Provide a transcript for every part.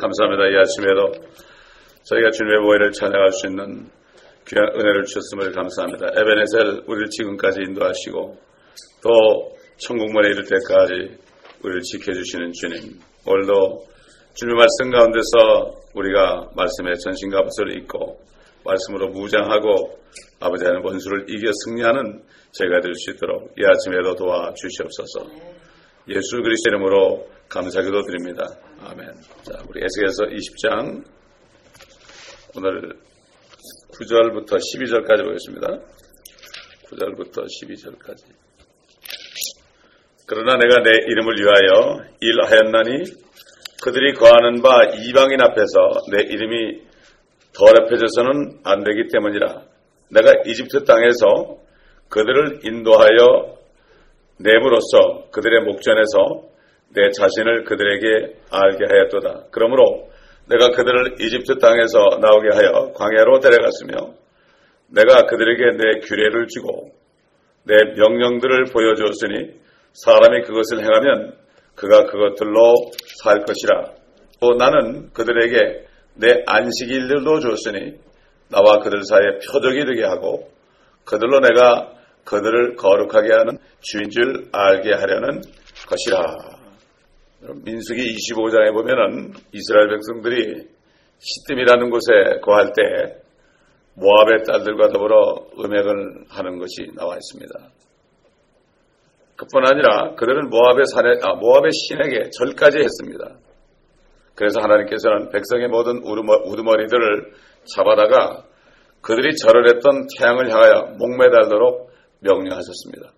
감사합니다. 이 아침에도 저희가 주님의 보혜를 찬양할 수 있는 귀한 은혜를 주셨음을 감사합니다. 에베네셀 우리를 지금까지 인도하시고 또 천국문에 이를 때까지 우리를 지켜주시는 주님 오늘도 주님의 말씀 가운데서 우리가 말씀의 전신갑옷을 입고 말씀으로 무장하고 아버지 하는 원수를 이겨 승리하는 저희가 될 수 있도록 이 아침에도 도와주시옵소서 예수 그리스도 이름으로 감사기도 드립니다. 아멘. 자, 우리 에스겔서 20장 오늘 9절부터 12절까지 보겠습니다. 9절부터 12절까지. 그러나 내가 내 이름을 위하여 일하였나니 그들이 거하는 바 이방인 앞에서 내 이름이 더럽혀져서는 안 되기 때문이라. 내가 이집트 땅에서 그들을 인도하여 내부로서 그들의 목전에서 내 자신을 그들에게 알게 하였도다. 그러므로 내가 그들을 이집트 땅에서 나오게 하여 광야로 데려갔으며 내가 그들에게 내 규례를 주고 내 명령들을 보여주었으니 사람이 그것을 행하면 그가 그것들로 살 것이라. 또 나는 그들에게 내 안식일들도 주었으니 나와 그들 사이에 표적이 되게 하고 그들로 내가 그들을 거룩하게 하는 주인 줄 알게 하려는 것이라. 민수기 25장에 보면은 이스라엘 백성들이 시뜸이라는 곳에 거할 때 모압의 딸들과 더불어 음행을 하는 것이 나와 있습니다. 그뿐 아니라 그들은 모압의 산에, 아, 모압의 신에게 절까지 했습니다. 그래서 하나님께서는 백성의 모든 우두머리들을 잡아다가 그들이 절을 했던 태양을 향하여 목매달도록 명령하셨습니다.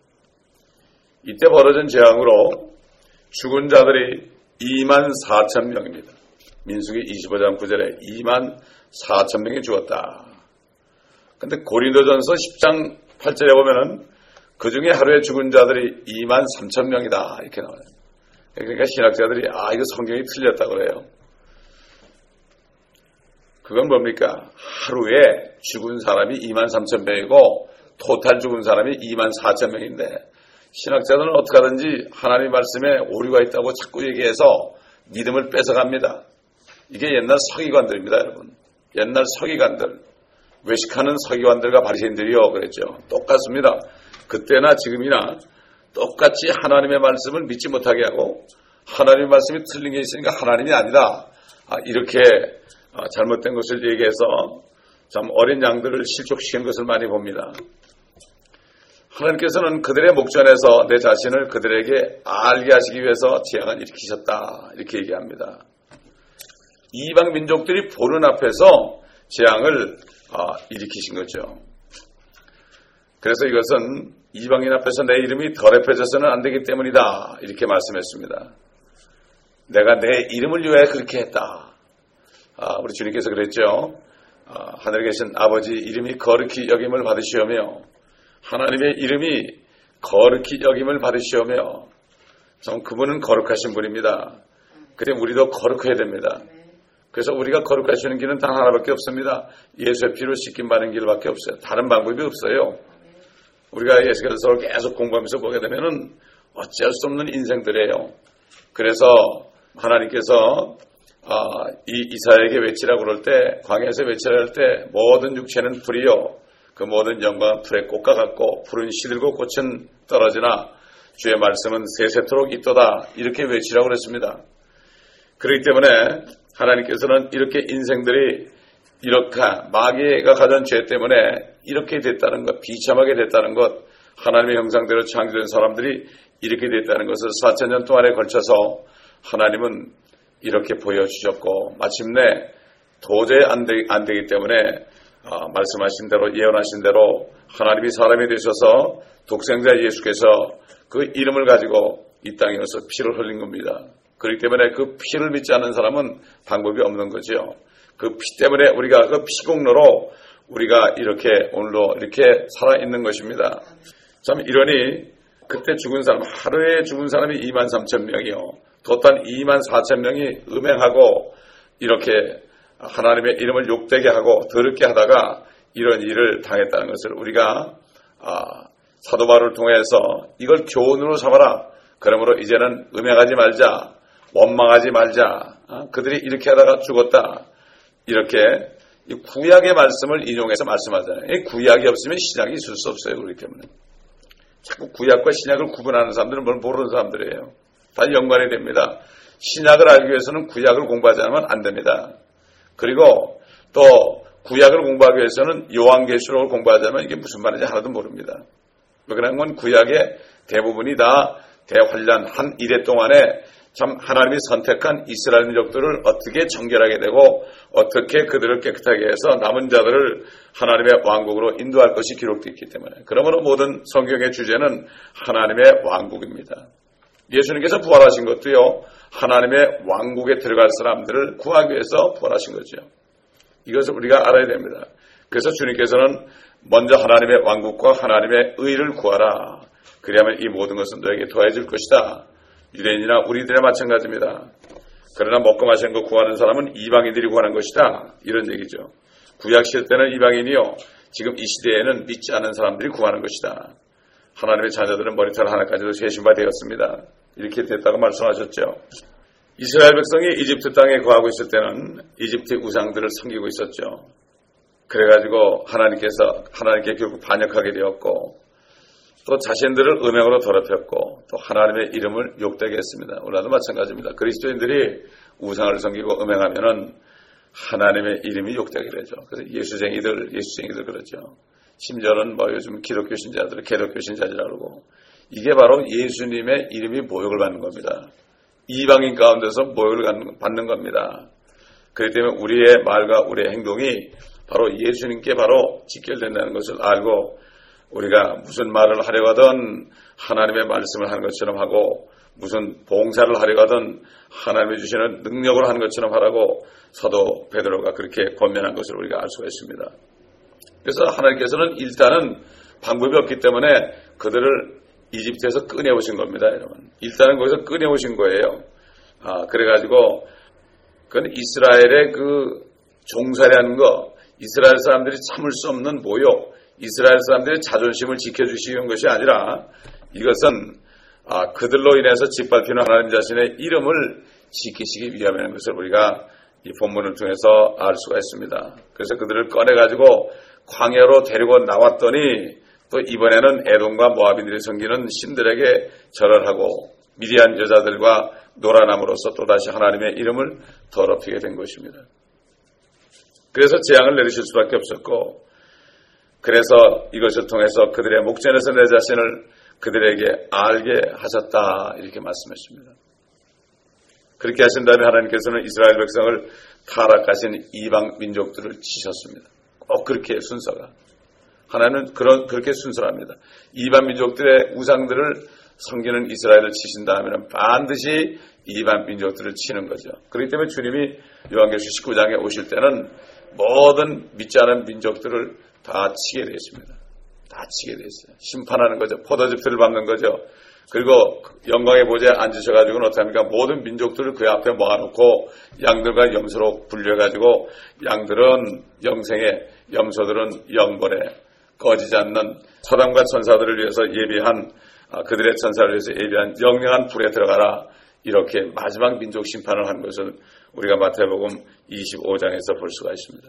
이때 벌어진 재앙으로 죽은 자들이 2만 4천 명입니다. 민수기 25장 9절에 2만 4천 명이 죽었다. 근데 고린도전서 10장 8절에 보면은 그 중에 하루에 죽은 자들이 2만 3천 명이다. 이렇게 나와요. 그러니까 신학자들이 아, 이거 성경이 틀렸다 그래요. 그건 뭡니까? 하루에 죽은 사람이 2만 3천 명이고 토탈 죽은 사람이 2만 4천 명인데 신학자들은 어떻게 하든지 하나님 말씀에 오류가 있다고 자꾸 얘기해서 믿음을 뺏어갑니다. 이게 옛날 서기관들입니다, 여러분. 옛날 서기관들. 외식하는 서기관들과 바리새인들이요 그랬죠. 똑같습니다. 그때나 지금이나 똑같이 하나님의 말씀을 믿지 못하게 하고 하나님의 말씀이 틀린 게 있으니까 하나님이 아니다. 아, 이렇게 아, 잘못된 것을 얘기해서 참 어린 양들을 실족시킨 것을 많이 봅니다. 하나님께서는 그들의 목전에서 내 자신을 그들에게 알게 하시기 위해서 재앙을 일으키셨다. 이렇게 얘기합니다. 이방 민족들이 보는 앞에서 재앙을 아, 일으키신 거죠. 그래서 이것은 이방인 앞에서 내 이름이 더럽혀져서는 안 되기 때문이다. 이렇게 말씀했습니다. 내가 내 이름을 위해 그렇게 했다. 아, 우리 주님께서 그랬죠. 아, 하늘에 계신 아버지 이름이 거룩히 여김을 받으시오며 하나님의 이름이 거룩히 여김을 받으시오며 참 그분은 거룩하신 분입니다. 그래 우리도 거룩해야 됩니다. 그래서 우리가 거룩하시는 길은 단 하나밖에 없습니다. 예수의 피로 씻김 받는 길밖에 없어요. 다른 방법이 없어요. 우리가 예수께서 계속 공부하면서 보게 되면은 어찌할 수 없는 인생들이에요. 그래서 하나님께서 아, 이 이사에게 외치라고 그럴 때 광야에서 외치라 할 때 모든 육체는 불이요 그 모든 영광은 풀의 꽃과 같고 푸른 시들고 꽃은 떨어지나 주의 말씀은 세세토록 있도다 이렇게 외치라고 그랬습니다. 그렇기 때문에 하나님께서는 이렇게 인생들이 이렇게 마귀가 가진 죄 때문에 이렇게 됐다는 것, 비참하게 됐다는 것, 하나님의 형상대로 창조된 사람들이 이렇게 됐다는 것을 4천년 동안에 걸쳐서 하나님은 이렇게 보여주셨고 마침내 도저히 안, 되, 안 되기 때문에 어, 말씀하신 대로 예언하신 대로 하나님이 사람이 되셔서 독생자 예수께서 그 이름을 가지고 이 땅에 와서 피를 흘린 겁니다. 그렇기 때문에 그 피를 믿지 않는 사람은 방법이 없는 거죠. 그피 때문에 우리가 그 피공로로 우리가 이렇게 오늘도 이렇게 살아있는 것입니다. 참 이러니 그때 죽은 사람 하루에 죽은 사람이 2만 3천 명이요. 도탄 2만 4천 명이 음행하고 이렇게 하나님의 이름을 욕되게 하고 더럽게 하다가 이런 일을 당했다는 것을 우리가 아, 사도바를 통해서 이걸 교훈으로 삼아라. 그러므로 이제는 음행하지 말자. 원망하지 말자. 어? 그들이 이렇게 하다가 죽었다. 이렇게 구약의 말씀을 인용해서 말씀하잖아요. 구약이 없으면 신약이 있을 수 없어요. 그렇기 때문에. 자꾸 구약과 신약을 구분하는 사람들은 뭘 모르는 사람들이에요. 다 연관이 됩니다. 신약을 알기 위해서는 구약을 공부하지 않으면 안 됩니다. 그리고 또 구약을 공부하기 위해서는 요한계시록을 공부하자면 이게 무슨 말인지 하나도 모릅니다. 그런 건 구약의 대부분이 다 대환란 한 이래 동안에 참 하나님이 선택한 이스라엘 민족들을 어떻게 정결하게 되고 어떻게 그들을 깨끗하게 해서 남은 자들을 하나님의 왕국으로 인도할 것이 기록되어 있기 때문에 그러므로 모든 성경의 주제는 하나님의 왕국입니다. 예수님께서 부활하신 것도요 하나님의 왕국에 들어갈 사람들을 구하기 위해서 부활하신 거죠. 이것을 우리가 알아야 됩니다. 그래서 주님께서는 먼저 하나님의 왕국과 하나님의 의를 구하라. 그리하면 이 모든 것은 너에게 더해질 것이다. 유대인이나 우리들의 마찬가지입니다. 그러나 먹고 마시는 거 구하는 사람은 이방인들이 구하는 것이다. 이런 얘기죠. 구약 시대 때는 이방인이요. 지금 이 시대에는 믿지 않는 사람들이 구하는 것이다. 하나님의 자녀들은 머리털 하나까지도 세신바 되었습니다. 이렇게 됐다고 말씀하셨죠. 이스라엘 백성이 이집트 땅에 거하고 있을 때는 이집트 우상들을 섬기고 있었죠. 그래가지고 하나님께서 하나님께 결국 반역하게 되었고 또 자신들을 음행으로 더럽혔고 또 하나님의 이름을 욕되게 했습니다. 오늘도 마찬가지입니다. 그리스도인들이 우상을 섬기고 음행하면은 하나님의 이름이 욕되게 되죠. 그래서 예수쟁이들, 예수쟁이들 그러죠. 심지어는 뭐 요즘 기독교 신자들을 개독교 신자들이라고 그러고 이게 바로 예수님의 이름이 모욕을 받는 겁니다. 이방인 가운데서 모욕을 받는 겁니다. 그렇기 때문에 우리의 말과 우리의 행동이 바로 예수님께 바로 직결된다는 것을 알고 우리가 무슨 말을 하려 하든 하나님의 말씀을 하는 것처럼 하고 무슨 봉사를 하려 하든 하나님이 주시는 능력으로 하는 것처럼 하라고 사도 베드로가 그렇게 권면한 것을 우리가 알 수가 있습니다. 그래서 하나님께서는 일단은 방법이 없기 때문에 그들을 이집트에서 꺼내오신 겁니다, 여러분. 일단은 거기서 꺼내오신 거예요. 아, 그래가지고, 그건 이스라엘의 그 종살이하는 거, 이스라엘 사람들이 참을 수 없는 모욕, 이스라엘 사람들의 자존심을 지켜주시는 것이 아니라 이것은 아, 그들로 인해서 짓밟히는 하나님 자신의 이름을 지키시기 위함이라는 것을 우리가 이 본문을 통해서 알 수가 있습니다. 그래서 그들을 꺼내가지고 광야로 데리고 나왔더니 또 이번에는 에돔과 모아빈들이 섬기는 신들에게 절을 하고 미디안 여자들과 노라남으로서 또다시 하나님의 이름을 더럽히게 된 것입니다. 그래서 재앙을 내리실 수밖에 없었고 그래서 이것을 통해서 그들의 목전에서 내 자신을 그들에게 알게 하셨다 이렇게 말씀했습니다. 그렇게 하신 다음에 하나님께서는 이스라엘 백성을 타락하신 이방 민족들을 치셨습니다. 꼭 그렇게 순서가. 하나님은 그런, 그렇게 순서랍니다. 이방 민족들의 우상들을 섬기는 이스라엘을 치신 다음에는 반드시 이방 민족들을 치는 거죠. 그렇기 때문에 주님이 요한계시 19장에 오실 때는 모든 믿지 않은 민족들을 다 치게 되어 있습니다. 다 치게 되어 있어요. 심판하는 거죠. 포도즙들을 밟는 거죠. 그리고 영광의 보좌에 앉으셔가지고는 어떻게합니까? 모든 민족들을 그 앞에 모아놓고 양들과 염소로 분류해가지고 양들은 영생에 염소들은 영벌에 꺼지지 않는 사람과 천사들을 위해서 예비한 아, 그들의 천사를 위해서 예비한 영영한 불에 들어가라 이렇게 마지막 민족 심판을 한 것을 우리가 마태복음 25장에서 볼 수가 있습니다.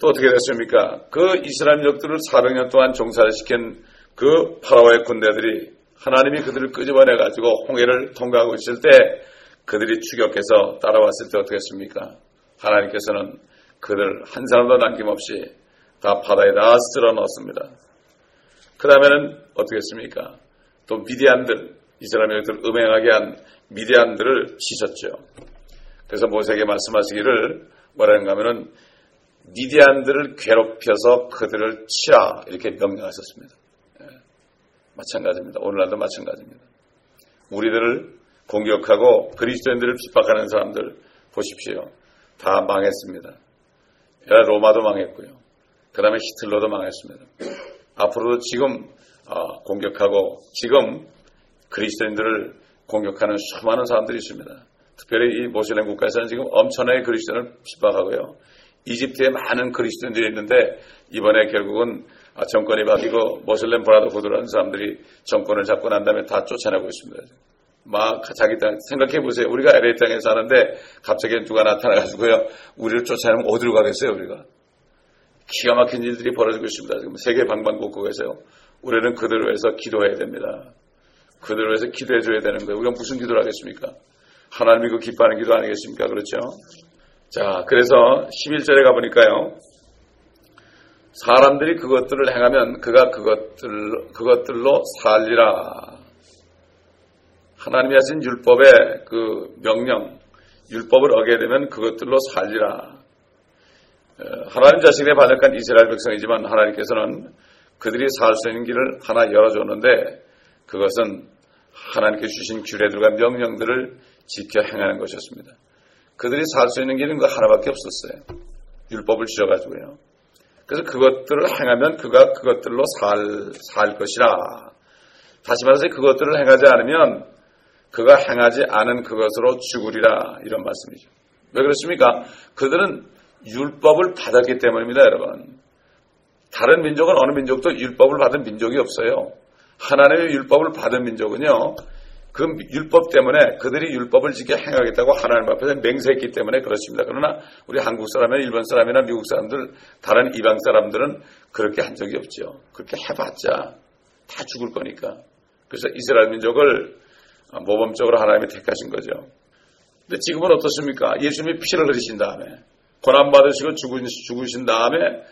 또 어떻게 됐습니까? 그 이스라엘 민족들을 400년 동안 종사를 시킨 그 파라오의 군대들이 하나님이 그들을 끄집어내 가지고 홍해를 통과하고 있을 때 그들이 추격해서 따라왔을 때 어떻게 했습니까? 하나님께서는 그들 한 사람도 남김없이 다 바다에다 쓸어 넣었습니다. 그 다음에는 어떻게 했습니까? 또 미디안들, 이스라엘 민족들을 음행하게 한 미디안들을 치셨죠. 그래서 모세에게 말씀하시기를 뭐라는가 하면은 미디안들을 괴롭혀서 그들을 치라 이렇게 명령하셨습니다. 예. 마찬가지입니다. 오늘날도 마찬가지입니다. 우리들을 공격하고 그리스도인들을 핍박하는 사람들 보십시오. 다 망했습니다. 로마도 망했고요. 그 다음에 히틀러도 망했습니다. 앞으로도 지금 어, 공격하고 지금 그리스도인들을 공격하는 수많은 사람들이 있습니다. 특별히 이 모슬렘 국가에서는 지금 엄청나게 그리스도인을 핍박하고요. 이집트에 많은 그리스도인들이 있는데 이번에 결국은 정권이 바뀌고 모슬렘 브라더 후드라는 사람들이 정권을 잡고 난 다음에 다 쫓아내고 있습니다. 막 자기 땅 생각해 보세요. 우리가 LA 땅에 사는데 갑자기 누가 나타나가지고요. 우리를 쫓아내면 어디로 가겠어요, 우리가? 기가 막힌 일들이 벌어지고 있습니다. 지금 세계 방방곡곡에서요. 우리는 그들을 위해서 기도해야 됩니다. 그들을 위해서 기도해 줘야 되는 거예요. 우리가 무슨 기도를 하겠습니까? 하나님이 그 기뻐하는 기도 아니겠습니까? 그렇죠? 자, 그래서 11절에 가보니까요. 사람들이 그것들을 행하면 그가 그것들, 그것들로 살리라. 하나님이 하신 율법의 그 명령, 율법을 어게 되면 그것들로 살리라. 어, 하나님 자신의 반역한 이스라엘 백성이지만 하나님께서는 그들이 살 수 있는 길을 하나 열어줬는데 그것은 하나님께 주신 규례들과 명령들을 지켜 행하는 것이었습니다. 그들이 살 수 있는 길은 그 하나밖에 없었어요. 율법을 지어가지고요. 그래서 그것들을 행하면 그가 그것들로 살, 살 것이라. 다시 말해서 그것들을 행하지 않으면 그가 행하지 않은 그것으로 죽으리라. 이런 말씀이죠. 왜 그렇습니까? 그들은 율법을 받았기 때문입니다, 여러분. 다른 민족은 어느 민족도 율법을 받은 민족이 없어요. 하나님의 율법을 받은 민족은요, 그 율법 때문에 그들이 율법을 지켜 행하겠다고 하나님 앞에서 맹세했기 때문에 그렇습니다. 그러나 우리 한국 사람이나 일본 사람이나 미국 사람들, 다른 이방 사람들은 그렇게 한 적이 없죠. 그렇게 해봤자 다 죽을 거니까. 그래서 이스라엘 민족을 모범적으로 하나님이 택하신 거죠. 근데 지금은 어떻습니까? 예수님이 피를 흘리신 다음에 고난받으시고 죽으신 다음에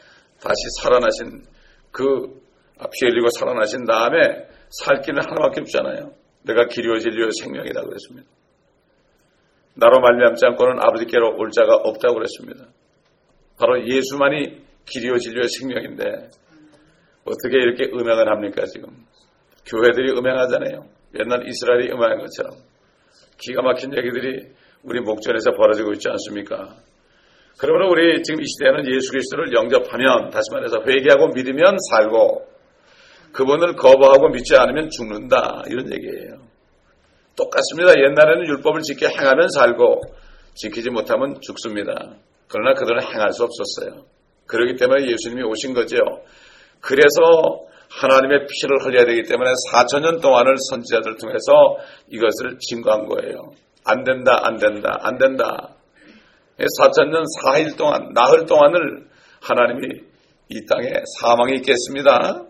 다시 살아나신 그 피 흘리고 살아나신 다음에 살 길은 하나밖에 없잖아요. 내가 길이요 진리요 생명이다 그랬습니다. 나로 말미암지 않고는 아버지께로 올 자가 없다고 그랬습니다. 바로 예수만이 길이요 진리요 생명인데 어떻게 이렇게 음행을 합니까 지금? 교회들이 음행하잖아요. 옛날 이스라엘이 음행한 것처럼 기가 막힌 얘기들이 우리 목전에서 벌어지고 있지 않습니까? 그러므로 우리 지금 이 시대에는 예수 그리스도를 영접하면 다시 말해서 회개하고 믿으면 살고 그분을 거부하고 믿지 않으면 죽는다. 이런 얘기예요. 똑같습니다. 옛날에는 율법을 지켜 행하면 살고 지키지 못하면 죽습니다. 그러나 그들은 행할 수 없었어요. 그렇기 때문에 예수님이 오신 거죠. 그래서 하나님의 피를 흘려야 되기 때문에 4천 년 동안을 선지자들 통해서 이것을 증거한 거예요. 안 된다, 안 된다, 안 된다. 4천년 4일 동안, 나흘 동안을 하나님이 이 땅에 사망이 있겠습니다.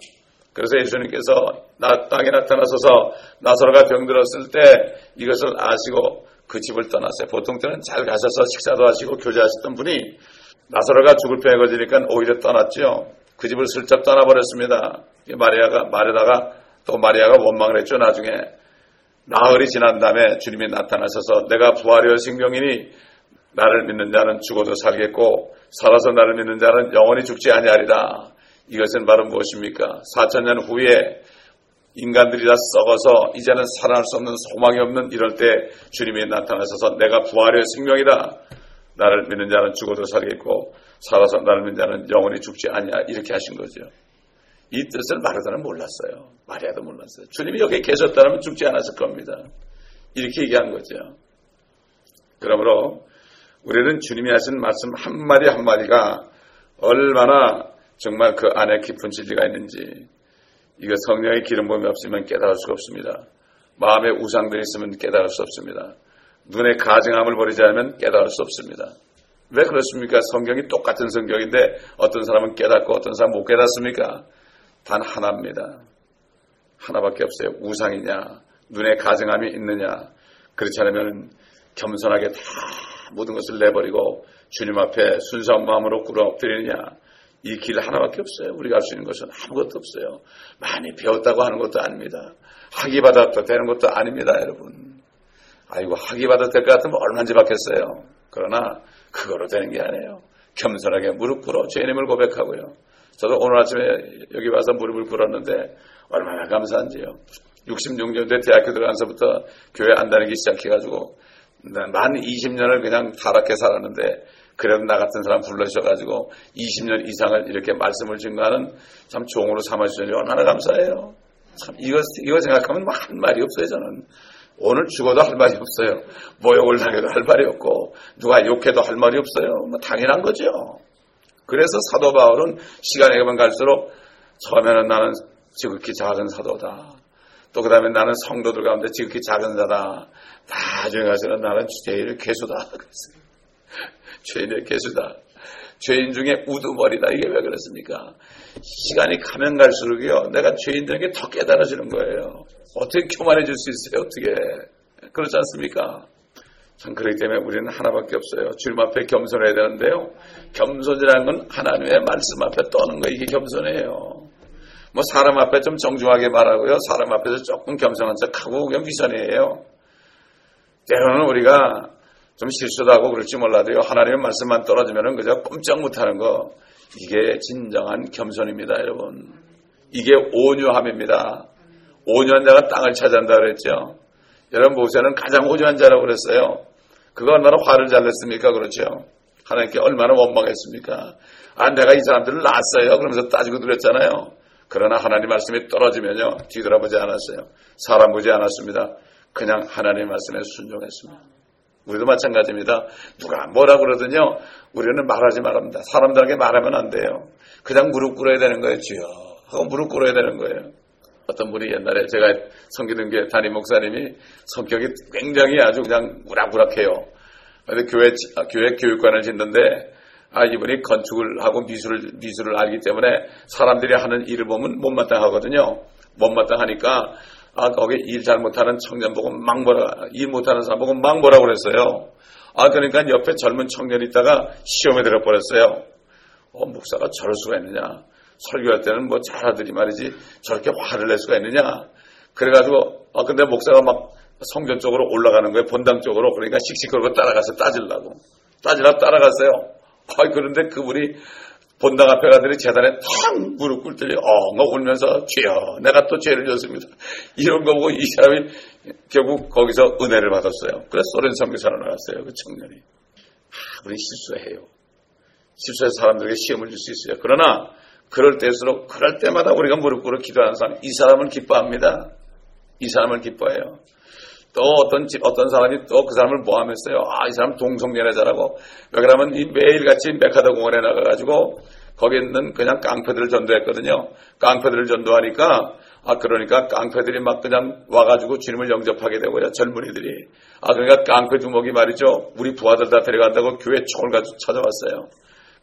그래서 예수님께서 나 땅에 나타나서서 나사로가 병들었을 때 이것을 아시고 그 집을 떠났어요. 보통 때는 잘 가셔서 식사도 하시고 교제하셨던 분이 나사로가 죽을 병에 걸리니까 오히려 떠났죠. 그 집을 슬쩍 떠나버렸습니다. 마리아가 말에다가 또 마리아가 원망을 했죠. 나중에 나흘이 지난 다음에 주님이 나타나셔서 내가 부활이여 생명이니 나를 믿는 자는 죽어도 살겠고 살아서 나를 믿는 자는 영원히 죽지 아니하리라. 이것은 바로 무엇입니까? 4천년 후에 인간들이 다 썩어서 이제는 살아날 수 없는 소망이 없는 이럴 때 주님이 나타나셔서 내가 부활의 생명이다. 나를 믿는 자는 죽어도 살겠고 살아서 나를 믿는 자는 영원히 죽지 않냐 이렇게 하신 거죠. 이 뜻을 마르다는 몰랐어요. 마리아도 몰랐어요. 주님이 여기 계셨다면 죽지 않았을 겁니다. 이렇게 얘기한 거죠. 그러므로 우리는 주님이 하신 말씀 한마디 한마디가 얼마나 정말 그 안에 깊은 진리가 있는지 이거 성령의 기름 부음이 없으면 깨달을 수가 없습니다. 마음에 우상들이 있으면 깨달을 수 없습니다. 눈에 가증함을 버리지 않으면 깨달을 수 없습니다. 왜 그렇습니까? 성경이 똑같은 성경인데 어떤 사람은 깨닫고 어떤 사람은 못 깨닫습니까? 단 하나입니다. 하나밖에 없어요. 우상이냐, 눈에 가증함이 있느냐. 그렇지 않으면 겸손하게 다 모든 것을 내버리고 주님 앞에 순수한 마음으로 꿇어 엎드리느냐. 이 길 하나밖에 없어요. 우리가 할 수 있는 것은 아무것도 없어요. 많이 배웠다고 하는 것도 아닙니다. 학위 받았다 되는 것도 아닙니다, 여러분. 아이고, 학위 받을 것 같으면 얼마인지 받겠어요. 그러나 그거로 되는 게 아니에요. 겸손하게 무릎 꿇어 죄님을 고백하고요. 저도 오늘 아침에 여기 와서 무릎을 꿇었는데 얼마나 감사한지요. 66년대 대학교 들어가서부터 교회 안 다니기 시작해가지고 만 20년을 그냥 타락해 살았는데 그래도 나 같은 사람 불러주셔가지고 20년 이상을 이렇게 말씀을 증거하는 참 종으로 삼아주시니 얼마나 감사해요. 참 이거, 이거 생각하면 뭐 한 말이 없어요, 저는. 오늘 죽어도 할 말이 없어요. 모욕을 당해도 할 말이 없고, 누가 욕해도 할 말이 없어요. 뭐 당연한 거죠. 그래서 사도 바울은 시간이 가면 갈수록 처음에는 나는 지극히 작은 사도다. 또 그 다음에 나는 성도들 가운데 지극히 작은 자다. 나중에 가서는 나는 죄인의 괴수다. 죄인의 괴수다. 죄인 중에 우두머리다. 이게 왜 그렇습니까? 시간이 가면 갈수록요, 내가 죄인들에게 더 깨달아지는 거예요. 어떻게 교만해질 수 있어요? 어떻게. 그렇지 않습니까? 참 그렇기 때문에 우리는 하나밖에 없어요. 주님 앞에 겸손해야 되는데요. 겸손이라는 건 하나님의 말씀 앞에 떠는 거 이게 겸손해요. 뭐 사람 앞에 좀 정중하게 말하고요. 사람 앞에서 조금 겸손한 척하고 그냥 위선이에요. 때로는 우리가 좀 실수도 하고 그럴지 몰라도요. 하나님의 말씀만 떨어지면 그저 꼼짝 못하는 거 이게 진정한 겸손입니다, 여러분. 이게 온유함입니다. 온유한 자가 땅을 차지한다 그랬죠. 여러분 모세는 가장 온유한 자라고 그랬어요. 그거 얼마나 화를 잘 냈습니까? 그렇죠. 하나님께 얼마나 원망했습니까? 아, 내가 이 사람들을 낳았어요. 그러면서 따지고 그랬잖아요. 그러나 하나님 말씀이 떨어지면요. 뒤돌아보지 않았어요. 사람 보지 않았습니다. 그냥 하나님 말씀에 순종했습니다. 우리도 마찬가지입니다. 누가 뭐라 그러더니요. 우리는 말하지 말합니다. 사람들에게 말하면 안 돼요. 그냥 무릎 꿇어야 되는 거예요. 주여. 하고 무릎 꿇어야 되는 거예요. 어떤 분이 옛날에 제가 섬기는 게 담임 목사님이 성격이 굉장히 아주 그냥 우락우락해요. 근데 교회, 교회 교육관을 짓는데 아, 이분이 건축을 하고 미술을, 미술을 알기 때문에 사람들이 하는 일을 보면 못마땅하거든요. 못마땅하니까 아, 거기 일 잘 못하는 청년 보고 막 뭐라, 일 못하는 사람 보고 막 뭐라 그랬어요. 아, 그러니까 옆에 젊은 청년이 있다가 시험에 들어버렸어요. 어, 목사가 저럴 수가 있느냐. 설교할 때는 뭐 잘하더니 말이지 저렇게 화를 낼 수가 있느냐. 그래가지고, 아, 근데 목사가 막 성전 쪽으로 올라가는 거예요. 본당 쪽으로. 그러니까 씩씩거리고 따라가서 따질라고. 따지라 따라갔어요. 아, 그런데 그분이 본당 앞에 가더니 재단에 탁 무릎 꿇더니 엉엉 울면서 죄여 내가 또 죄를 졌습니다. 이런 거 보고 이 사람이 결국 거기서 은혜를 받았어요. 그래서 소련 선교사로 나갔어요. 그 청년이. 아, 우리 실수해요. 실수해서 사람들에게 시험을 줄 수 있어요. 그러나 그럴 때일수록 그럴 때마다 우리가 무릎 꿇어 기도하는 사람 이 사람을 기뻐합니다. 이 사람을 기뻐해요. 또 어떤 집, 어떤 사람이 또 그 사람을 모함했어요. 아, 이 사람 동성연애자라고. 왜 그러면 이 매일같이 메카더 공원에 나가가지고 거기 있는 그냥 깡패들을 전도했거든요. 깡패들을 전도하니까 아, 그러니까 깡패들이 막 그냥 와가지고 주님을 영접하게 되고요. 젊은이들이. 아, 그러니까 깡패 두목이 말이죠. 우리 부하들 다 데려간다고 교회 총을 가지고 찾아왔어요.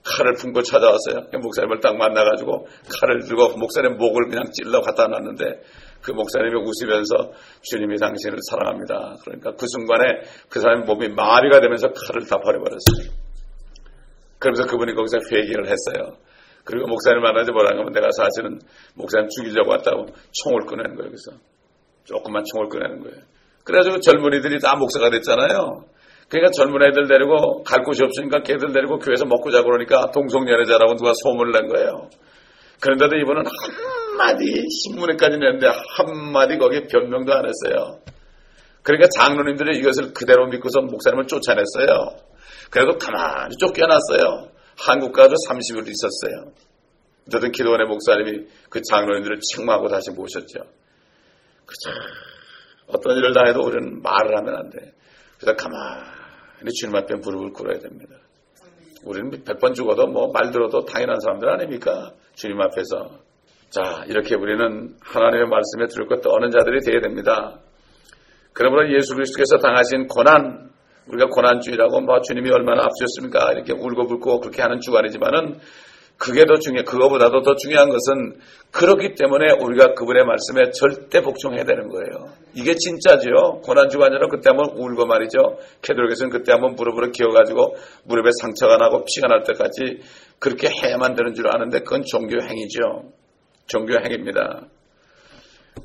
칼을 품고 찾아왔어요. 목사님을 딱 만나가지고 칼을 들고 목사님 목을 그냥 찔러 갖다 놨는데 그 목사님이 웃으면서 주님이 당신을 사랑합니다. 그러니까 그 순간에 그 사람의 몸이 마비가 되면서 칼을 다 버려버렸어요. 그러면서 그분이 거기서 회개를 했어요. 그리고 목사님 만나지 뭐라고 하면 내가 사실은 목사님 죽이려고 왔다고 총을 꺼내는 거예요. 그래서 조금만 총을 꺼내는 거예요. 그래가지고 젊은이들이 다 목사가 됐잖아요. 그러니까 젊은 애들 데리고 갈 곳이 없으니까 걔들 데리고 교회에서 먹고 자고 그러니까 동성연애자라고 누가 소문을 낸 거예요. 그런데도 이분은 한마디 신문에까지 냈는데 한마디 거기에 변명도 안 했어요. 그러니까 장로님들이 이것을 그대로 믿고서 목사님을 쫓아냈어요. 그래도 가만히 쫓겨났어요. 한국 가서 30일 있었어요. 어쨌든 기도원의 목사님이 그 장로님들을 책망하고 다시 모셨죠. 그죠. 어떤 일을 당해도 우리는 말을 하면 안 돼. 그래서 가만히 주님 앞에 무릎을 꿇어야 됩니다. 우리는 백번 죽어도 뭐 말 들어도 당연한 사람들 아닙니까? 주님 앞에서. 자, 이렇게 우리는 하나님의 말씀에 들을 것 떠는 자들이 되어야 됩니다. 그러므로 예수 그리스도께서 당하신 고난, 우리가 고난주의라고 뭐 주님이 얼마나 앞서셨습니까? 이렇게 울고불고 그렇게 하는 주관이지만은 그게 더 중요, 그거보다도 더 중요한 것은 그렇기 때문에 우리가 그분의 말씀에 절대 복종해야 되는 거예요. 이게 진짜죠. 고난주가 아니라 그때 한번 울고 말이죠. 캐도릭에서는 그때 한번 무릎으로 기어가지고 무릎에 상처가 나고 피가 날 때까지 그렇게 해야만 되는 줄 아는데 그건 종교 행위죠. 종교 행위입니다.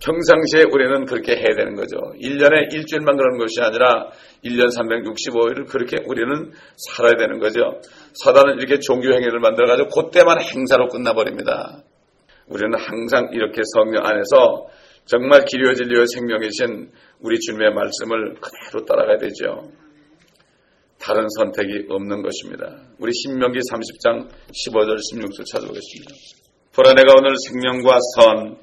평상시에 우리는 그렇게 해야 되는 거죠. 1년에 일주일만 그러는 것이 아니라 1년 365일을 그렇게 우리는 살아야 되는 거죠. 사단은 이렇게 종교 행위를 만들어가지고 그때만 행사로 끝나버립니다. 우리는 항상 이렇게 성령 안에서 정말 기리어 진리의 생명이신 우리 주님의 말씀을 그대로 따라가야 되죠. 다른 선택이 없는 것입니다. 우리 신명기 30장 15절 16절 찾아보겠습니다. 보라 내가 오늘 생명과 선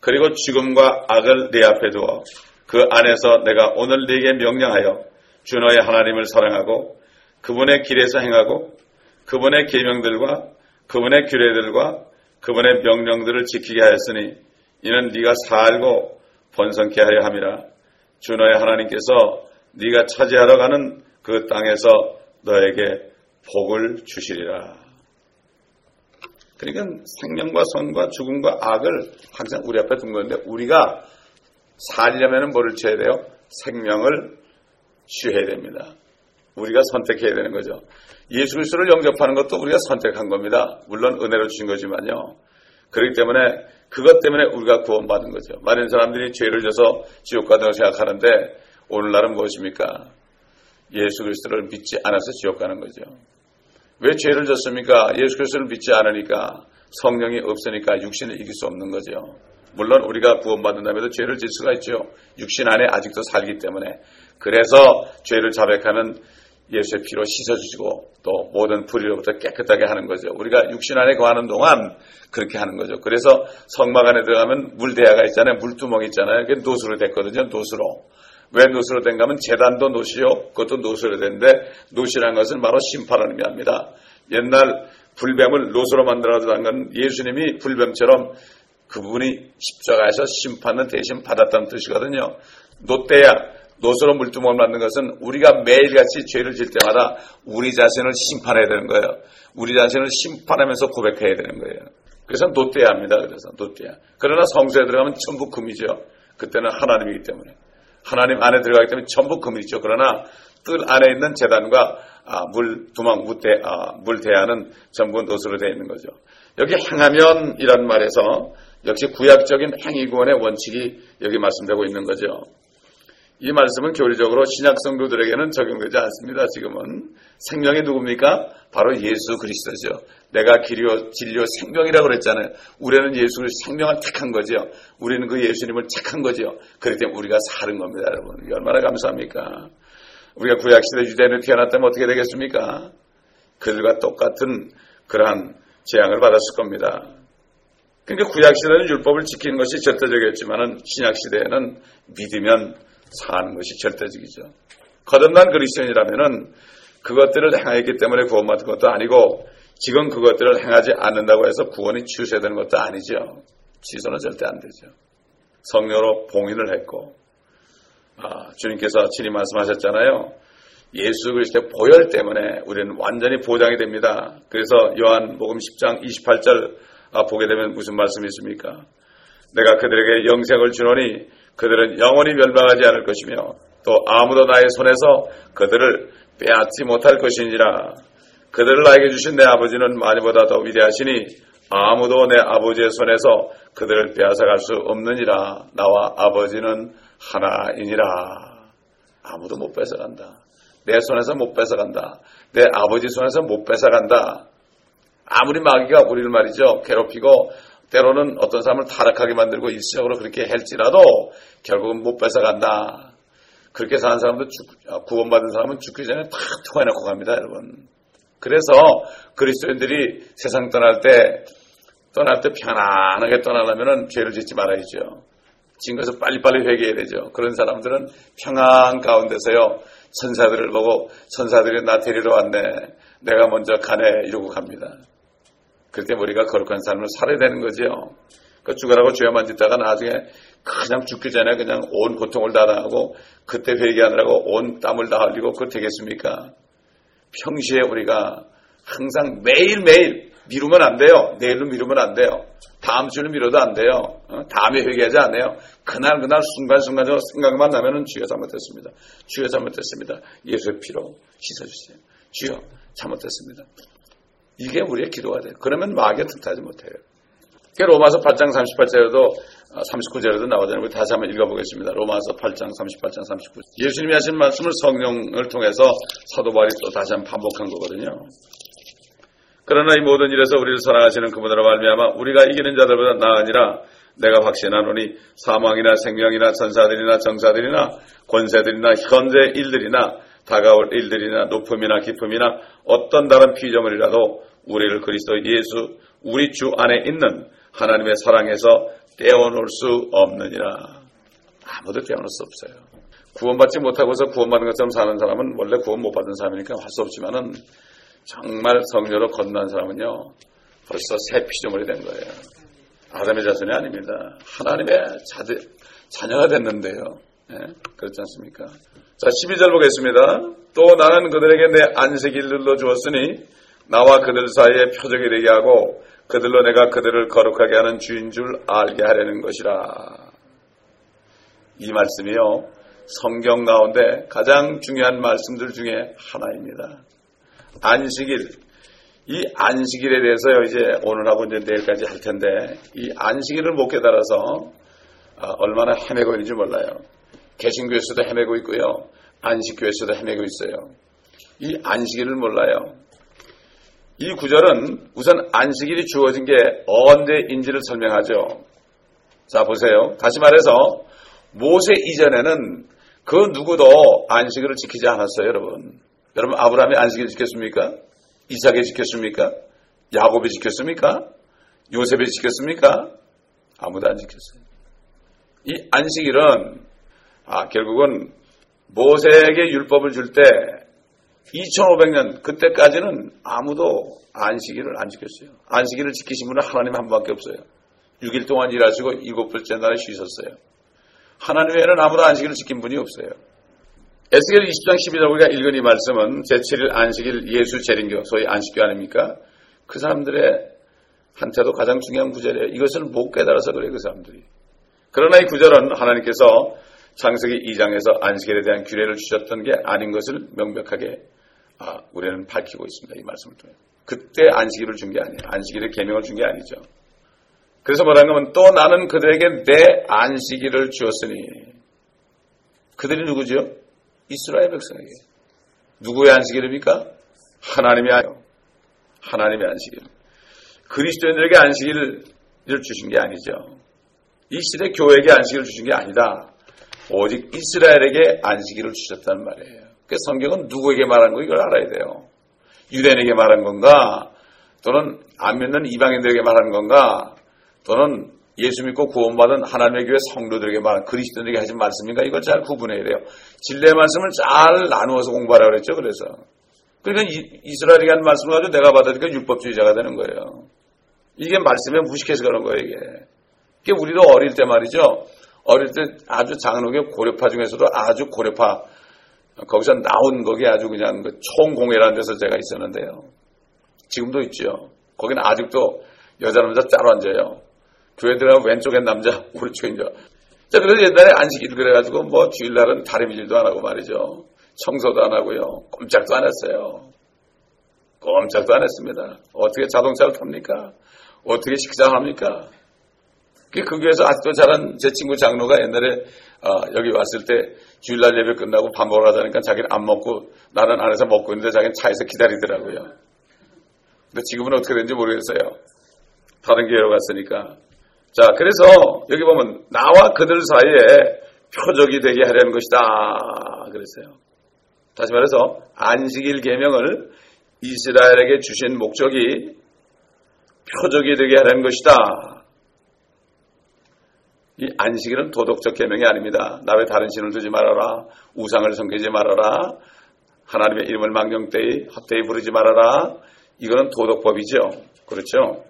그리고 죽음과 악을 내 앞에 두어 그 안에서 내가 오늘 네게 명령하여 주 너의 하나님을 사랑하고 그분의 길에서 행하고 그분의 계명들과 그분의 규례들과 그분의 명령들을 지키게 하였으니 이는 네가 살고 번성케 하려 함이라 주 너의 하나님께서 네가 차지하러 가는 그 땅에서 너에게 복을 주시리라. 그러니까 생명과 선과 죽음과 악을 항상 우리 앞에 둔 건데 우리가 살려면 뭐를 취해야 돼요? 생명을 취해야 됩니다. 우리가 선택해야 되는 거죠. 예수 그리스도를 영접하는 것도 우리가 선택한 겁니다. 물론 은혜로 주신 거지만요. 그렇기 때문에 그것 때문에 우리가 구원받은 거죠. 많은 사람들이 죄를 져서 지옥 가다고 생각하는데 오늘날은 무엇입니까? 예수 그리스도를 믿지 않아서 지옥 가는 거죠. 왜 죄를 졌습니까? 예수 그리스도를 믿지 않으니까 성령이 없으니까 육신을 이길 수 없는 거죠. 물론 우리가 구원받은 다음에도 죄를 질 수가 있죠. 육신 안에 아직도 살기 때문에. 그래서 죄를 자백하면 예수의 피로 씻어주시고 또 모든 불의로부터 깨끗하게 하는 거죠. 우리가 육신 안에 거하는 동안 그렇게 하는 거죠. 그래서 성막 안에 들어가면 물대야가 있잖아요. 물두멍이 있잖아요. 그게 노수로 됐거든요. 노수로. 왜 노수로 된가 하면 재단도 노시요. 그것도 노수로 된데 노시란 것은 바로 심판을 의미합니다. 옛날 불뱀을 노수로 만들어서 한건 예수님이 불뱀처럼 그분이 십자가에서 심판을 대신 받았다는 뜻이거든요. 노대야 노스로 물두멍을 만든 것은 우리가 매일같이 죄를 질 때마다 우리 자신을 심판해야 되는 거예요. 우리 자신을 심판하면서 고백해야 되는 거예요. 그래서 노때야 합니다. 그래서 노때야. 그러나 성소에 들어가면 전부 금이죠. 그때는 하나님이기 때문에. 하나님 안에 들어가기 때문에 전부 금이죠. 그러나 뜰 안에 있는 재단과 아, 물 두망 무대 아, 물대야는 전부 노스로 되어 있는 거죠. 여기 행하면이란 말에서 역시 구약적인 행위구원의 원칙이 여기 말씀되고 있는 거죠. 이 말씀은 교리적으로 신약 성도들에게는 적용되지 않습니다. 지금은 생명이 누굽니까? 바로 예수 그리스도죠. 내가 길이요 진리요 생명이라고 그랬잖아요. 우리는 예수를 생명을 택한 거죠. 우리는 그 예수님을 택한 거죠. 그렇기 때문에 우리가 사는 겁니다, 여러분. 얼마나 감사합니까? 우리가 구약 시대 유대인을 태어났다면 어떻게 되겠습니까? 그들과 똑같은 그러한 재앙을 받았을 겁니다. 그러니까 구약 시대는 율법을 지키는 것이 절대적이었지만 신약 시대에는 믿으면 사는 것이 절대적이죠. 거듭난 그리스도인이라면은 그것들을 행하였기 때문에 구원받은 것도 아니고 지금 그것들을 행하지 않는다고 해서 구원이 취소되는 것도 아니죠. 취소는 절대 안 되죠. 성령으로 봉인을 했고 아, 주님께서 친히 말씀하셨잖아요. 예수 그리스도의 보혈 때문에 우리는 완전히 보장이 됩니다. 그래서 요한복음 10장 28절 아, 보게 되면 무슨 말씀이 있습니까? 내가 그들에게 영생을 주노니 그들은 영원히 멸망하지 않을 것이며 또 아무도 나의 손에서 그들을 빼앗지 못할 것이니라. 그들을 나에게 주신 내 아버지는 많이보다 더 위대하시니 아무도 내 아버지의 손에서 그들을 빼앗아갈 수 없느니라. 나와 아버지는 하나이니라. 아무도 못 뺏어간다. 내 손에서 못 뺏어간다. 내 아버지 손에서 못 뺏어간다. 아무리 마귀가 우리를 말이죠. 괴롭히고 때로는 어떤 사람을 타락하게 만들고 일시적으로 그렇게 할지라도 결국은 못 뺏어간다. 그렇게 사는 사람도 죽, 구원받은 사람은 죽기 전에 다 토해놓고 갑니다, 여러분. 그래서 그리스도인들이 세상 떠날 때, 떠날 때 편안하게 떠나려면 죄를 짓지 말아야죠. 지금 가서 빨리빨리 회개해야 되죠. 그런 사람들은 평안 가운데서요, 천사들을 보고, 천사들이 나 데리러 왔네. 내가 먼저 가네. 이러고 갑니다. 그렇게 우리가 거룩한 삶을 살아야 되는 거죠. 그 죽으라고 죄만 짓다가 나중에 그냥 죽기 전에 그냥 온 고통을 다 당하고 그때 회개하느라고 온 땀을 다 흘리고 그거 되겠습니까? 평시에 우리가 항상 매일매일 미루면 안 돼요. 내일로 미루면 안 돼요. 다음 주는 미뤄도 안 돼요. 어? 다음에 회개하지 않아요. 그날 그날 순간순간적으로 생각만 나면은 주여 잘못했습니다. 주여 잘못했습니다. 예수의 피로 씻어주세요. 주여 잘못했습니다. 이게 우리의 기도가 돼요. 그러면 마귀에 틈타지 못해요. 로마서 8장 38절에도 39절에도 나오잖아요. 우리 다시 한번 읽어보겠습니다. 로마서 8장 38장 39절. 예수님이 하신 말씀을 성령을 통해서 사도 바울이 또 다시 한번 반복한 거거든요. 그러나 이 모든 일에서 우리를 사랑하시는 그분으로 말미암아 우리가 이기는 자들보다 나으니라 내가 확신하노니 사망이나 생명이나 천사들이나 정사들이나 권세들이나 현재 일들이나 다가올 일들이나 높음이나 깊음이나 어떤 다른 피조물이라도 우리를 그리스도 예수 우리 주 안에 있는 하나님의 사랑에서 떼어놓을 수 없느니라. 아무도 떼어놓을 수 없어요. 구원받지 못하고서 구원받은 것처럼 사는 사람은 원래 구원 못 받은 사람이니까 할 수 없지만은 정말 성녀로 건넌 사람은요 벌써 새 피조물이 된 거예요. 아담의 자손이 아닙니다. 하나님의 자들, 자녀가 됐는데요. 예? 그렇지 않습니까? 자, 12절 보겠습니다. 또 나는 그들에게 내 안식일을 눌러 주었으니 나와 그들 사이에 표적이 되게 하고 그들로 내가 그들을 거룩하게 하는 주인 줄 알게 하려는 것이라. 이 말씀이요. 성경 가운데 가장 중요한 말씀들 중에 하나입니다. 안식일. 이 안식일에 대해서요, 이제 오늘하고 이제 내일까지 할 텐데, 이 안식일을 못 깨달아서 아, 얼마나 헤매고 있는지 몰라요. 개신교에서도 헤매고 있고요. 안식교에서도 헤매고 있어요. 이 안식일을 몰라요. 이 구절은 우선 안식일이 주어진 게 언제인지를 설명하죠. 자, 보세요. 다시 말해서 모세 이전에는 그 누구도 안식일을 지키지 않았어요, 여러분. 여러분, 아브라함이 안식일 지켰습니까? 이삭이 지켰습니까? 야곱이 지켰습니까? 요셉이 지켰습니까? 아무도 안 지켰어요. 이 안식일은 아, 결국은 모세에게 율법을 줄 때 2500년 그때까지는 아무도 안식일을 안 지켰어요. 안식일을 지키신 분은 하나님 한 분밖에 없어요. 6일 동안 일하시고 일곱째 날에 쉬셨어요. 하나님 외에는 아무도 안식일을 지킨 분이 없어요. 에스겔 20장 12절 우리가 읽은 이 말씀은 제7일 안식일 예수 재림교 소위 안식교 아닙니까? 그 사람들의 한테도 가장 중요한 구절이에요. 이것을 못 깨달아서 그래요. 그 사람들이. 그러나 이 구절은 하나님께서 창세기 2장에서 안식일에 대한 규례를 주셨던 게 아닌 것을 명백하게 아, 우리는 밝히고 있습니다. 이 말씀을 통해. 그때 안식일을 준 게 아니에요. 안식일의 계명을 준 게 아니죠. 그래서 뭐라는 하면 또 나는 그들에게 내 안식일을 주었으니 그들이 누구죠? 이스라엘 백성에게. 누구의 안식일입니까? 하나님의 하나님의 안식일. 그리스도인들에게 안식일을 주신 게 아니죠. 이 시대 교회에게 안식일을 주신 게 아니다. 오직 이스라엘에게 안식일을 주셨다는 말이에요. 그 성경은 누구에게 말한 거 이걸 알아야 돼요. 유대인에게 말한 건가? 또는 안 믿는 이방인들에게 말하는 건가? 또는 예수 믿고 구원받은 하나님의 교회 성도들에게 말한 그리스도인에게 하신 말씀인가? 이걸 잘 구분해야 돼요. 진리의 말씀을 잘 나누어서 공부하라 그랬죠. 그래서. 그러니까 이스라엘에게 한 말씀을 가지고 내가 받아들이니까 율법주의자가 되는 거예요. 이게 말씀에 무식해서 그런 거예요, 이게. 이게 우리도 어릴 때 말이죠. 어릴 때 아주 장로교 고려파 중에서도 아주 고려파 거기서 나온 거기 아주 그냥 그 총공회라는 데서 제가 있었는데요. 지금도 있죠. 거기는 아직도 여자 남자 따로 앉아요. 교회 들어가면 왼쪽엔 남자, 오른쪽엔 여. 자, 그래서 옛날에 안식일 그래가지고 뭐 주일날은 일도 안 하고 말이죠. 청소도 안 하고요. 꼼짝도 안 했어요. 꼼짝도 안 했습니다. 어떻게 자동차를 탑니까? 어떻게 식사합니까? 그 교회에서 아직도 잘한 제 친구 장로가 옛날에 어, 여기 왔을 때 주일날 예배 끝나고 밥 먹으러 가자니까 자기는 안 먹고 나는 안에서 먹고 있는데 자기는 차에서 기다리더라고요. 근데 지금은 어떻게 되는지 모르겠어요. 다른 교회로 갔으니까. 자, 그래서 여기 보면 나와 그들 사이에 표적이 되게 하려는 것이다. 그랬어요. 다시 말해서 안식일 계명을 이스라엘에게 주신 목적이 표적이 되게 하려는 것이다. 이 안식일은 도덕적 계명이 아닙니다. 나 왜 다른 신을 두지 말아라. 우상을 섬기지 말아라. 하나님의 이름을 망령되이 헛되이 부르지 말아라. 이거는 도덕법이죠. 그렇죠?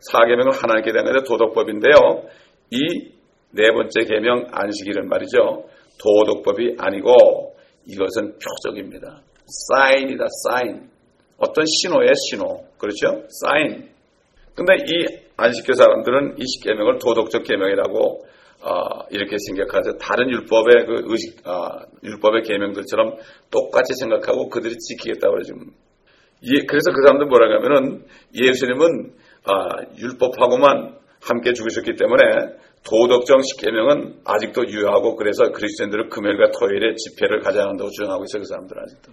사계명은 하나님께 대한 것이 도덕법인데요. 이 네 번째 계명 안식일은 말이죠. 도덕법이 아니고 이것은 표적입니다. 사인이다, 사인. 어떤 신호의 신호. 그렇죠? 사인. 근데 이 안식교 사람들은 이 십계명을 도덕적 계명이라고 어, 이렇게 생각하죠. 다른 율법의 그 의식, 어, 율법의 계명들처럼 똑같이 생각하고 그들이 지키겠다고 그러죠. 예, 그래서 그 사람들 뭐라고 하면은 예수님은 아, 율법하고만 함께 죽으셨기 때문에 도덕적 십계명은 아직도 유효하고 그래서 그리스도인들은 금요일과 토요일에 집회를 가져야 한다고 주장하고 있어요. 그 사람들 아직도.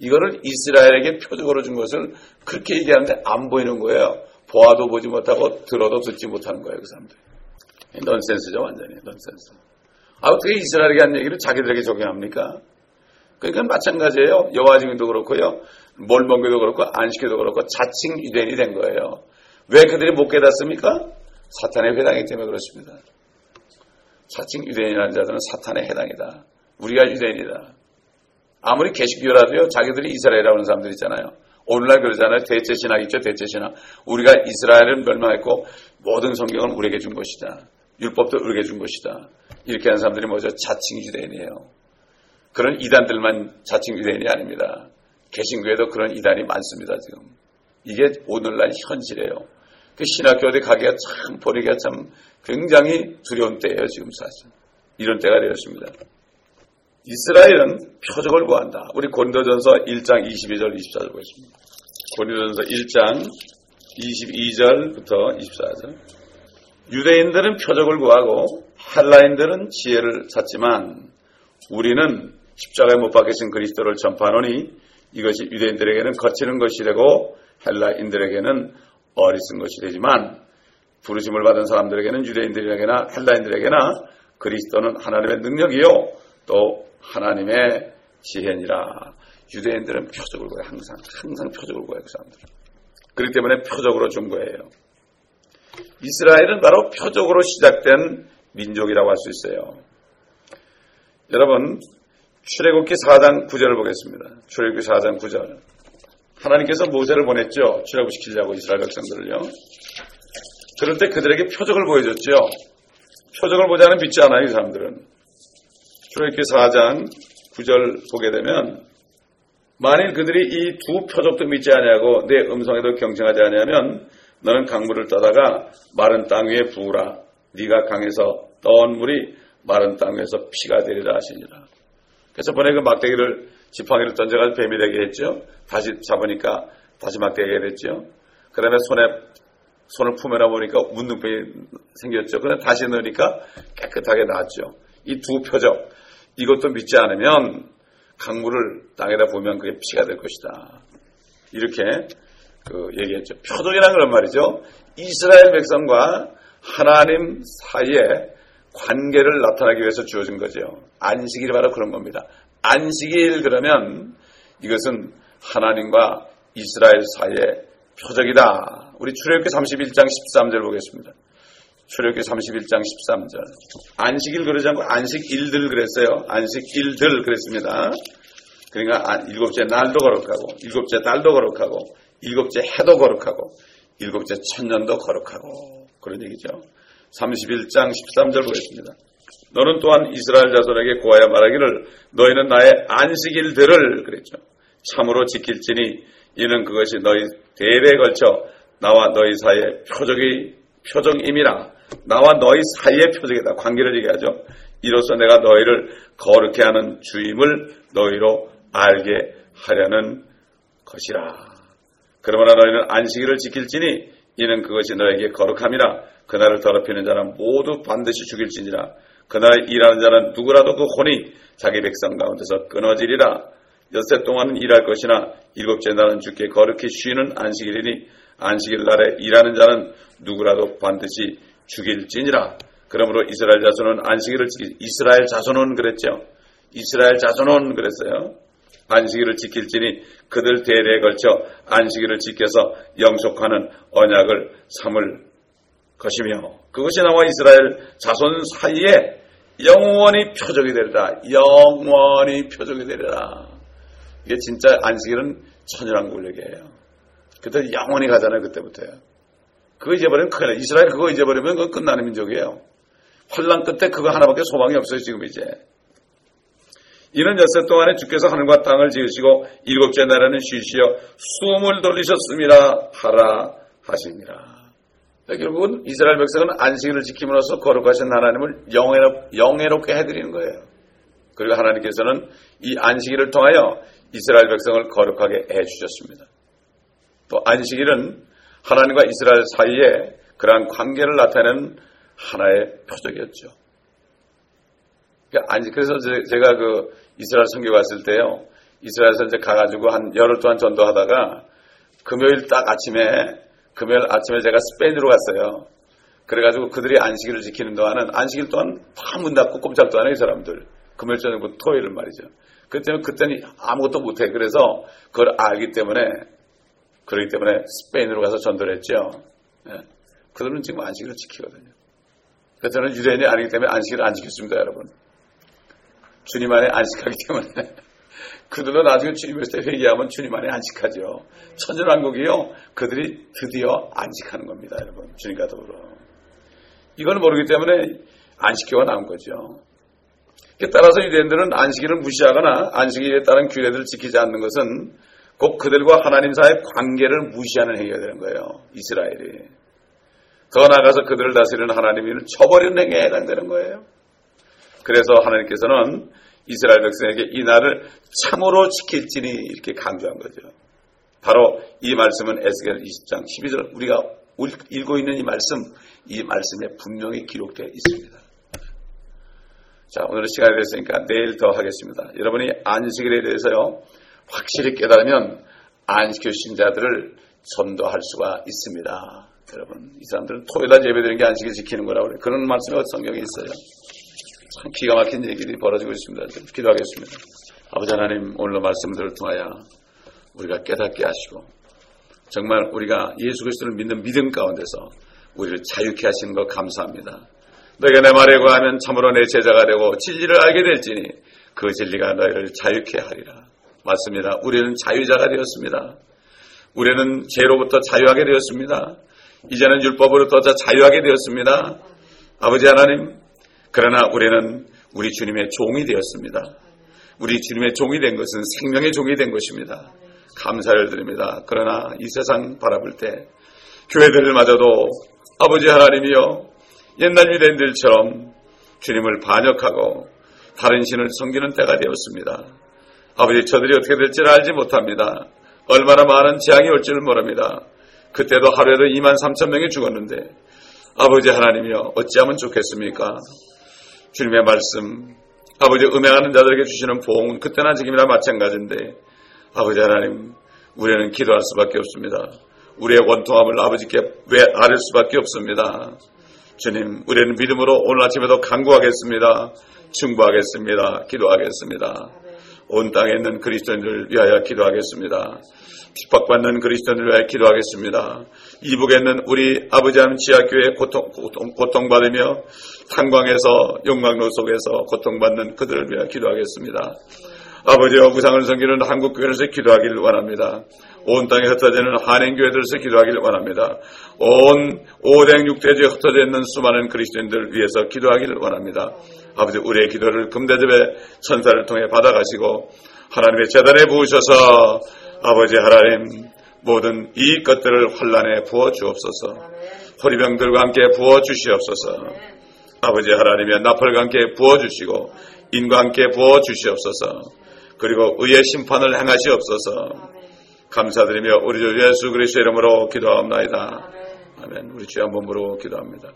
이거를 이스라엘에게 표적으로 준 것을 그렇게 얘기하는데 안 보이는 거예요. 보아도 보지 못하고 들어도 듣지 못하는 거예요, 그 사람들. 넌센스죠, 완전히. 넌센스. 아, 어떻게 이스라엘에게 한 얘기를 자기들에게 적용합니까? 그러니까 마찬가지예요. 여호와 증인도 그렇고요. 몰몬교도 그렇고 안식교도 그렇고 자칭 유대인이 된 거예요. 왜 그들이 못 깨닫습니까? 사탄의 회당이기 때문에 그렇습니다. 자칭 유대인이라는 자들은 사탄의 해당이다. 우리가 유대인이다. 아무리 개식교라도요, 자기들이 이스라엘이라고 하는 사람들 있잖아요. 오늘날 그러잖아요. 대체 신학 있죠. 대체 신학. 우리가 이스라엘을 멸망했고 모든 성경은 우리에게 준 것이다. 율법도 의뢰해 준 것이다. 이렇게 하는 사람들이 뭐죠? 자칭 유대인이에요. 그런 이단들만 자칭 유대인이 아닙니다. 개신교에도 그런 이단이 많습니다, 지금. 이게 오늘날 현실이에요. 그 신학교 어디 가기가 참, 보기가 참 굉장히 두려운 때예요, 지금 사실. 이런 때가 되었습니다. 이스라엘은 표적을 구한다. 우리 고린도전서 1장 22절 24절 보겠습니다. 고린도전서 1장 22절부터 24절. 유대인들은 표적을 구하고 헬라인들은 지혜를 찾지만 우리는 십자가에 못 박히신 그리스도를 전파하노니 이것이 유대인들에게는 거치는 것이 되고 헬라인들에게는 어리쓴 것이 되지만 부르심을 받은 사람들에게는 유대인들에게나 헬라인들에게나 그리스도는 하나님의 능력이요 또 하나님의 지혜니라. 유대인들은 표적을 구해 항상 항상 표적을 구해요 그 사람들. 그렇기 때문에 표적으로 준 거예요. 이스라엘은 바로 표적으로 시작된 민족이라고 할 수 있어요. 여러분 출애굽기 4장 9절을 보겠습니다. 출애굽기 4장 9절. 하나님께서 모세를 보냈죠. 출애굽시키려고 이스라엘 백성들을요. 그럴 때 그들에게 표적을 보여줬죠. 표적을 보자는 믿지 않아요, 이 사람들은. 출애굽기 4장 9절 보게 되면 만일 그들이 이 두 표적도 믿지 아니하고 내 음성에도 경청하지 아니하면 너는 강물을 떠다가 마른 땅 위에 부으라. 네가 강에서 떠온 물이 마른 땅 위에서 피가 되리라 하시니라. 그래서 번에 그 막대기를 지팡이를 던져가지고 뱀이 되게 했죠. 다시 잡으니까 다시 막대기가 됐죠. 그 다음에 손에 손을 품에나 보니까 문둥병이 생겼죠. 그런데 다시 넣으니까 깨끗하게 나왔죠. 이 두 표적 이것도 믿지 않으면 강물을 땅에다 보면 그게 피가 될 것이다. 이렇게 그 얘기했죠. 표적이라는 건 말이죠. 이스라엘 백성과 하나님 사이에 관계를 나타나기 위해서 주어진 거죠. 안식일이 바로 그런 겁니다. 안식일 그러면 이것은 하나님과 이스라엘 사이의 표적이다. 우리 출애굽기 31장 13절 보겠습니다. 출애굽기 31장 13절. 안식일 그러지 않고 안식일들 그랬어요. 안식일들 그랬습니다. 그러니까 일곱째 날도 거룩하고 일곱째 달도 거룩하고 일곱째 해도 거룩하고 일곱째 천년도 거룩하고 그런 얘기죠. 31장 13절 보겠습니다. 너는 또한 이스라엘 자손에게 고하여 말하기를 너희는 나의 안식일들을 그랬죠. 참으로 지킬지니 이는 그것이 너희 대대에 걸쳐 나와 너희 사이의 표적이 표적임이라 나와 너희 사이의 표적이다. 관계를 얘기하죠. 이로써 내가 너희를 거룩해 하는 주임을 너희로 알게 하려는 것이라. 그러므로 너희는 안식일을 지킬지니 이는 그것이 너에게 거룩함이라 그날을 더럽히는 자는 모두 반드시 죽일지니라 그날에 일하는 자는 누구라도 그 혼이 자기 백성 가운데서 끊어지리라 엿새 동안은 일할 것이나 일곱째 날은 주께 거룩히 쉬는 안식일이니 안식일 날에 일하는 자는 누구라도 반드시 죽일지니라 그러므로 이스라엘 자손은 안식일을 지키 이스라엘 자손은 그랬죠 이스라엘 자손은 그랬어요 안식일을 지킬지니 그들 대대에 걸쳐 안식일을 지켜서 영속하는 언약을 삼을 것이며 그것이 나와 이스라엘 자손 사이에 영원히 표적이 되리라. 영원히 표적이 되리라. 이게 진짜 안식일은 천연왕국력이에요. 그때 영원히 가잖아요. 그때부터요. 그거 잊어버리면 큰일. 이스라엘 그거 잊어버리면 그건 끝나는 민족이에요. 환란 끝에 그거 하나밖에 소망이 없어요. 지금 이제. 이는 엿새 동안에 주께서 하늘과 땅을 지으시고 일곱째 날에는 쉬시어 숨을 돌리셨습니다. 하라 하십니다. 결국은 이스라엘 백성은 안식일을 지킴으로써 거룩하신 하나님을 영예롭, 영예롭게 해드리는 거예요. 그리고 하나님께서는 이 안식일을 통하여 이스라엘 백성을 거룩하게 해주셨습니다. 또 안식일은 하나님과 이스라엘 사이에 그러한 관계를 나타내는 하나의 표적이었죠. 그래서 제가 그 이스라엘 선교 갔을 때요. 이스라엘에서 이제 가가지고 한 열흘 동안 전도하다가 금요일 딱 아침에 금요일 아침에 제가 스페인으로 갔어요. 그래가지고 그들이 안식일을 지키는 동안은 안식일 동안 다문 닫고 꼼짝도 안 해요, 이 사람들. 금요일 저녁부터 토요일은 말이죠. 그때는 그때는 아무것도 못해. 그래서 그걸 알기 때문에 그러기 때문에 스페인으로 가서 전도를 했죠. 예. 그들은 지금 안식일을 지키거든요. 그래서 저는 유대인이 아니기 때문에 안식일을 안 지켰습니다, 여러분. 주님 안에 안식하기 때문에 그들도 나중에 주님 을때 회개하면 주님 안에 안식하죠. 천년왕국이요. 그들이 드디어 안식하는 겁니다, 여러분. 주님과 더불어. 이걸 모르기 때문에 안식교가 나온 거죠. 따라서 유대인들은 안식일을 무시하거나 안식일에 따른 규례들을 지키지 않는 것은 곧 그들과 하나님 사이의 관계를 무시하는 행위가 되는 거예요. 이스라엘이. 더 나아가서 그들을 다스리는 하나님을 쳐버리는 행위에 해당되는 거예요. 그래서 하나님께서는 이스라엘 백성에게 이 날을 참으로 지킬지니 이렇게 강조한 거죠. 바로 이 말씀은 에스겔 20장 12절 우리가 읽고 있는 이 말씀, 이 말씀에 분명히 기록되어 있습니다. 자, 오늘은 시간이 됐으니까 내일 더 하겠습니다. 여러분이 안식일에 대해서요, 확실히 깨달으면 안식교 신자들을 전도할 수가 있습니다. 여러분, 이 사람들은 토요일 날 예배드리는 게 안식일 지키는 거라고 그래요. 그런 말씀이 성경에 있어요. 참 기가 막힌 얘기들이 벌어지고 있습니다. 좀 기도하겠습니다. 아버지 하나님, 오늘 말씀들을 통하여 우리가 깨닫게 하시고, 정말 우리가 예수 그리스도를 믿는 믿음 가운데서 우리를 자유케 하시는 것 감사합니다. 너희가 내 말에 구하면 참으로 내 제자가 되고 진리를 알게 될지니 그 진리가 너희를 자유케 하리라. 맞습니다. 우리는 자유자가 되었습니다. 우리는 죄로부터 자유하게 되었습니다. 이제는 율법으로부터 자유하게 되었습니다. 아버지 하나님, 그러나 우리는 우리 주님의 종이 되었습니다. 우리 주님의 종이 된 것은 생명의 종이 된 것입니다. 감사를 드립니다. 그러나 이 세상 바라볼 때 교회들마저도 아버지 하나님이여 옛날 유대인들처럼 주님을 반역하고 다른 신을 섬기는 때가 되었습니다. 아버지 저들이 어떻게 될지를 알지 못합니다. 얼마나 많은 재앙이 올지를 모릅니다. 그때도 하루에도 2만 3천 명이 죽었는데 아버지 하나님이여 어찌하면 좋겠습니까? 주님의 말씀 아버지 음행하는 자들에게 주시는 보응은 그때나 지금이나 마찬가지인데 아버지 하나님 우리는 기도할 수밖에 없습니다. 우리의 원통함을 아버지께 왜 아릴 수밖에 없습니다. 주님, 우리는 믿음으로 오늘 아침에도 간구하겠습니다. 충고하겠습니다. 기도하겠습니다. 온 땅에 있는 그리스도인들을 위하여 기도하겠습니다. 핍박받는 그리스도인을 위하여 기도하겠습니다. 이북에 있는 우리 아버지 하나님 지하교회 고통, 고통, 고통받으며 탄광에서 용광로 속에서 고통받는 그들을 위하여 기도하겠습니다. 아버지와 구상을 섬기는 한국교회에서 기도하기를 원합니다. 온 땅에 흩어지는 한행교회들 에서 기도하기를 원합니다. 온 오대 육대지에 흩어져 있는 수많은 그리스도인들을 위해서 기도하기를 원합니다. 아버지 우리의 기도를 금대접의 천사를 통해 받아가시고 하나님의 재단에 부으셔서 아버지 하나님 모든 이 것들을 환란에 부어 주옵소서. 호리병들과 함께 부어 주시옵소서. 아버지 하나님의 나팔과 함께 부어 주시고 인과 함께 부어 주시옵소서. 그리고 의의 심판을 행하시옵소서. 감사드리며 우리 주 예수 그리스도 이름으로 기도합니다. 아멘. 우리 주 한 번 으로 기도합니다.